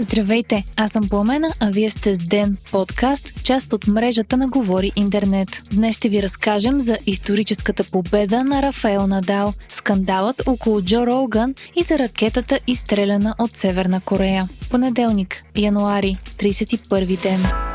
Здравейте, аз съм Пламена, а вие сте с Ден, подкаст, част от мрежата на Говори Интернет. Днес ще ви разкажем за историческата победа на Рафаел Надал, скандалът около Джо Роган и за ракетата изстреляна от Северна Корея. Понеделник, януари, 31 ден.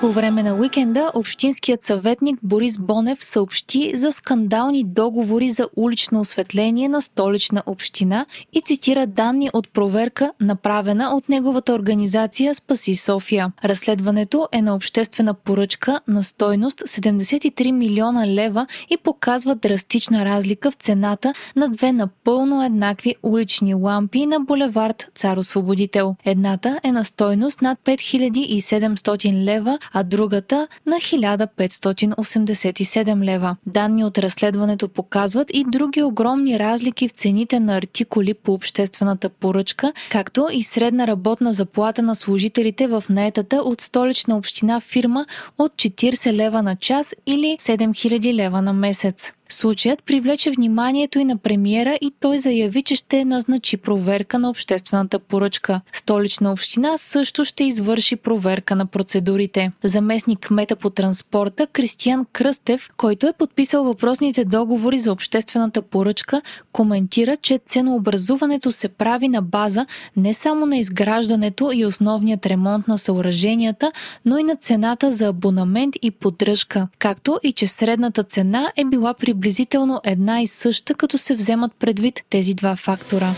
По време на уикенда общинският съветник Борис Бонев съобщи за скандални договори за улично осветление на столична община и цитира данни от проверка, направена от неговата организация Спаси София. Разследването е на обществена поръчка на стойност 73 милиона лева и показва драстична разлика в цената на две напълно еднакви улични лампи на булевард Цар Освободител. Едната е на стойност над 5700 лева, а другата на 1587 лева. Данни от разследването показват и други огромни разлики в цените на артикули по обществената поръчка, както и средна работна заплата на служителите в наетата от столична община фирма от 40 лева на час или 7000 лева на месец. Случаят привлече вниманието и на премиера и той заяви, че ще назначи проверка на обществената поръчка. Столична община също ще извърши проверка на процедурите. Заместник кмета по транспорта Кристиян Кръстев, който е подписал въпросните договори за обществената поръчка, коментира, че ценообразуването се прави на база не само на изграждането и основният ремонт на съоръженията, но и на цената за абонамент и поддръжка, както и че средната цена е била при приблизително една и съща, като се вземат предвид тези два фактора.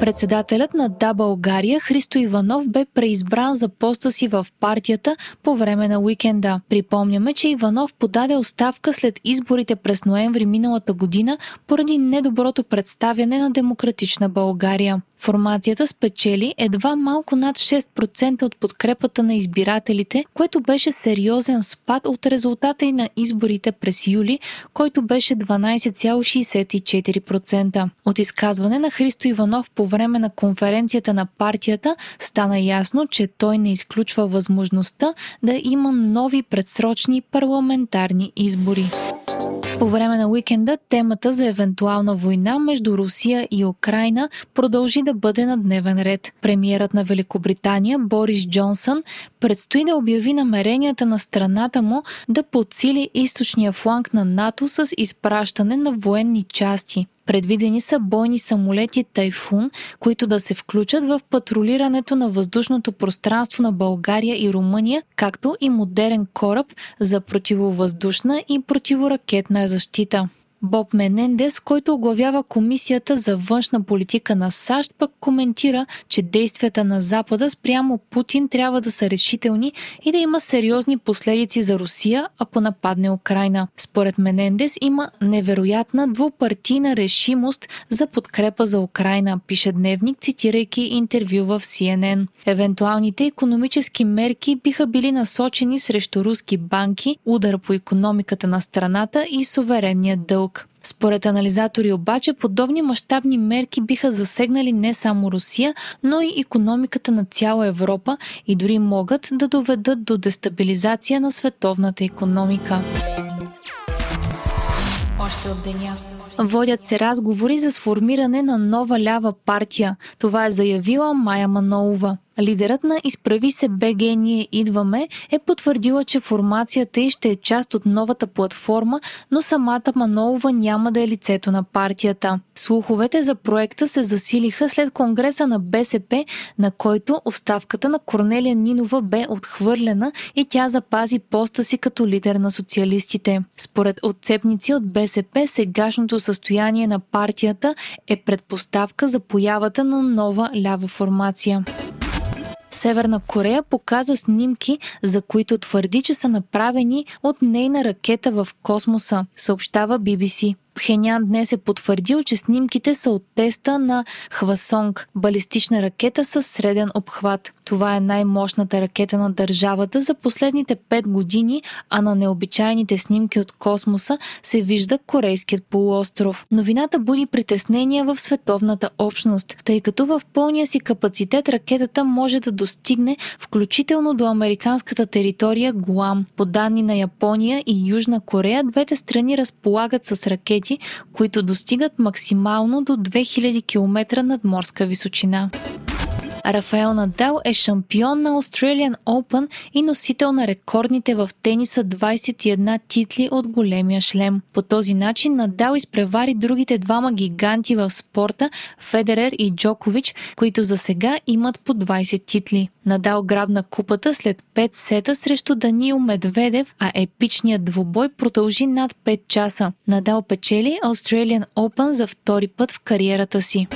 Председателят на Да България Христо Иванов бе преизбран за поста си в партията по време на уикенда. Припомняме, че Иванов подаде оставка след изборите през ноември миналата година поради недоброто представяне на демократична България. Формацията спечели едва малко над 6% от подкрепата на избирателите, което беше сериозен спад от резултата и на изборите през юли, който беше 12,64%. От изказване на Христо Иванов по време на конференцията на партията стана ясно, че той не изключва възможността да има нови предсрочни парламентарни избори. По време на уикенда темата за евентуална война между Русия и Украина продължи да бъде на дневен ред. Премиерът на Великобритания Борис Джонсън предстои да обяви намеренията на страната му да подсили източния фланг на НАТО с изпращане на военни части. Предвидени са бойни самолети Тайфун, които да се включат в патрулирането на въздушното пространство на България и Румъния, както и модерен кораб за противовъздушна и противоракетна защита. Боб Менендес, който оглавява Комисията за външна политика на САЩ, пък коментира, че действията на Запада спрямо Путин трябва да са решителни и да има сериозни последици за Русия, ако нападне Украина. Според Менендес има невероятна двупартийна решимост за подкрепа за Украина, пише Дневник, цитирайки интервю в CNN. Евентуалните економически мерки биха били насочени срещу руски банки, удар по економиката на страната и суверенния дълг според анализатори обаче, подобни мащабни мерки биха засегнали не само Русия, но и економиката на цяла Европа и дори могат да доведат до дестабилизация на световната економика. Още от деня. Водят се разговори за сформиране на нова лява партия. Това е заявила Майя Манолова. Лидерът на Изправи се БГ Ние идваме е потвърдила, че формацията й ще е част от новата платформа, но самата Манолова няма да е лицето на партията. Слуховете за проекта се засилиха след конгреса на БСП, на който оставката на Корнелия Нинова бе отхвърлена и тя запази поста си като лидер на социалистите. Според отцепници от БСП, сегашното състояние на партията е предпоставка за появата на нова лява формация. Северна Корея показа снимки, за които твърди, че са направени от нейна ракета в космоса, съобщава BBC. Пхенян днес е потвърдил, че снимките са от теста на Хвасонг, балистична ракета с среден обхват. Това е най-мощната ракета на държавата за последните 5 години, а на необичайните снимки от космоса се вижда корейският полуостров. Новината буди притеснения в световната общност, тъй като в пълния си капацитет ракетата може да достигне включително до американската територия Гуам. По данни на Япония и Южна Корея, двете страни разполагат с ракети ракети, които достигат максимално до 2000 км над морска височина. Рафаел Надал е шампион на Australian Open и носител на рекордните в тениса 21 титли от големия шлем. По този начин Надал изпревари другите двама гиганти в спорта Федерер и Джокович, които за сега имат по 20 титли. Надал грабна купата след 5 сета срещу Даниил Медведев, а епичният двубой продължи над 5 часа. Надал печели Australian Open за втори път в кариерата си.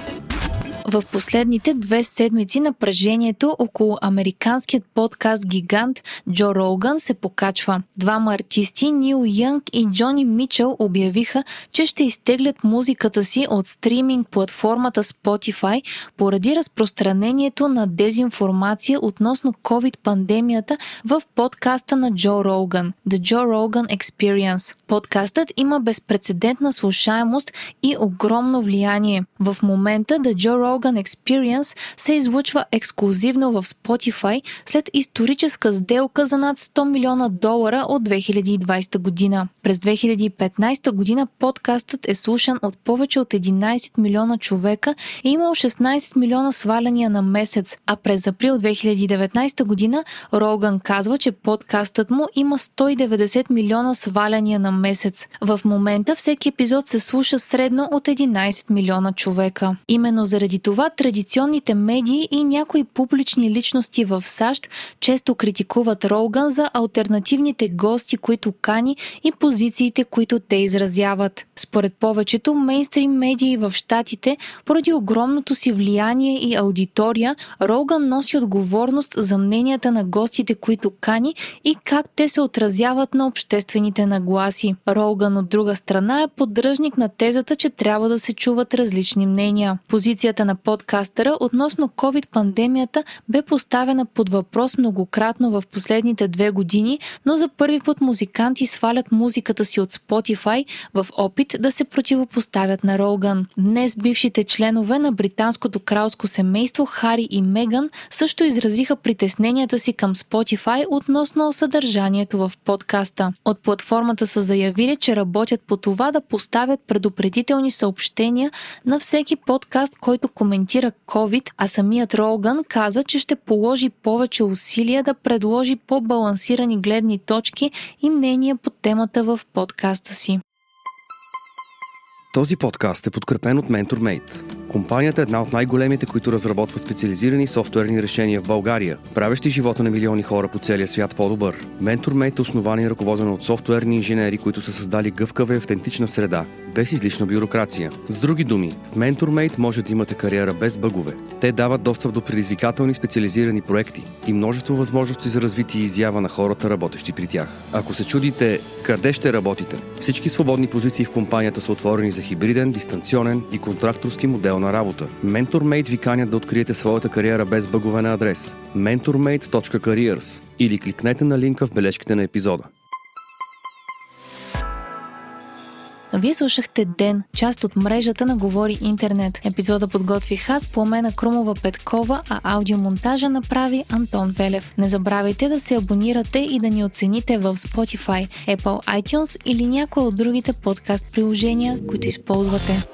В последните две седмици напрежението около американският подкаст гигант Джо Роган се покачва. Двама артисти, Нил Янг и Джони Мичел, обявиха, че ще изтеглят музиката си от стриминг платформата Spotify поради разпространението на дезинформация относно COVID-пандемията в подкаста на Джо Роган The Joe Rogan Experience. Подкастът има безпредседентна слушаемост и огромно влияние. В момента The Joe Rogan Experience се излучва ексклюзивно в Spotify след историческа сделка за над 100 милиона долара от 2020 година. През 2015 година подкастът е слушан от повече от 11 милиона човека и имал 16 милиона сваляния на месец, а през април 2019 година Роган казва, че подкастът му има 190 милиона сваляния на месец. В момента всеки епизод се слуша средно от 11 милиона човека. Именно заради това традиционните медии и някои публични личности в САЩ често критикуват Роган за альтернативните гости, които кани и позициите, които те изразяват. Според повечето мейнстрим медии в Штатите, поради огромното си влияние и аудитория, Роган носи отговорност за мненията на гостите, които кани и как те се отразяват на обществените нагласи. Роган от друга страна е поддръжник на тезата, че трябва да се чуват различни мнения. Позицията на подкастъра относно COVID-пандемията бе поставена под въпрос многократно в последните две години, но за първи път музиканти свалят музиката си от Spotify в опит да се противопоставят на Роган. Днес бившите членове на британското кралско семейство Хари и Меган също изразиха притесненията си към Spotify относно съдържанието в подкаста. От платформата са заявили, че работят по това да поставят предупредителни съобщения на всеки подкаст, който коментира COVID, а самият Роган каза, че ще положи повече усилия да предложи по-балансирани гледни точки и мнения по темата в подкаста си. Този подкаст е подкрепен от MentorMate. Компанията е една от най-големите, които разработва специализирани софтуерни решения в България, правещи живота на милиони хора по целия свят по-добър. MentorMate е основан и ръководен от софтуерни инженери, които са създали гъвкава и автентична среда, без излишна бюрокрация. С други думи, в MentorMate може да имате кариера без бъгове. Те дават достъп до предизвикателни специализирани проекти и множество възможности за развитие и изява на хората, работещи при тях. Ако се чудите къде ще работите, всички свободни позиции в компанията са отворени за хибриден, дистанционен и контракторски модел на работа. MentorMate ви канят да откриете своята кариера без бъгове на адрес mentormate.careers или кликнете на линка в бележките на епизода. Вие слушахте Ден, част от мрежата на Говори Интернет. Епизода подготвих аз, Пламена Крумова Петкова, а аудиомонтажа направи Антон Велев. Не забравяйте да се абонирате и да ни оцените в Spotify, Apple iTunes или някои от другите подкаст приложения, които използвате.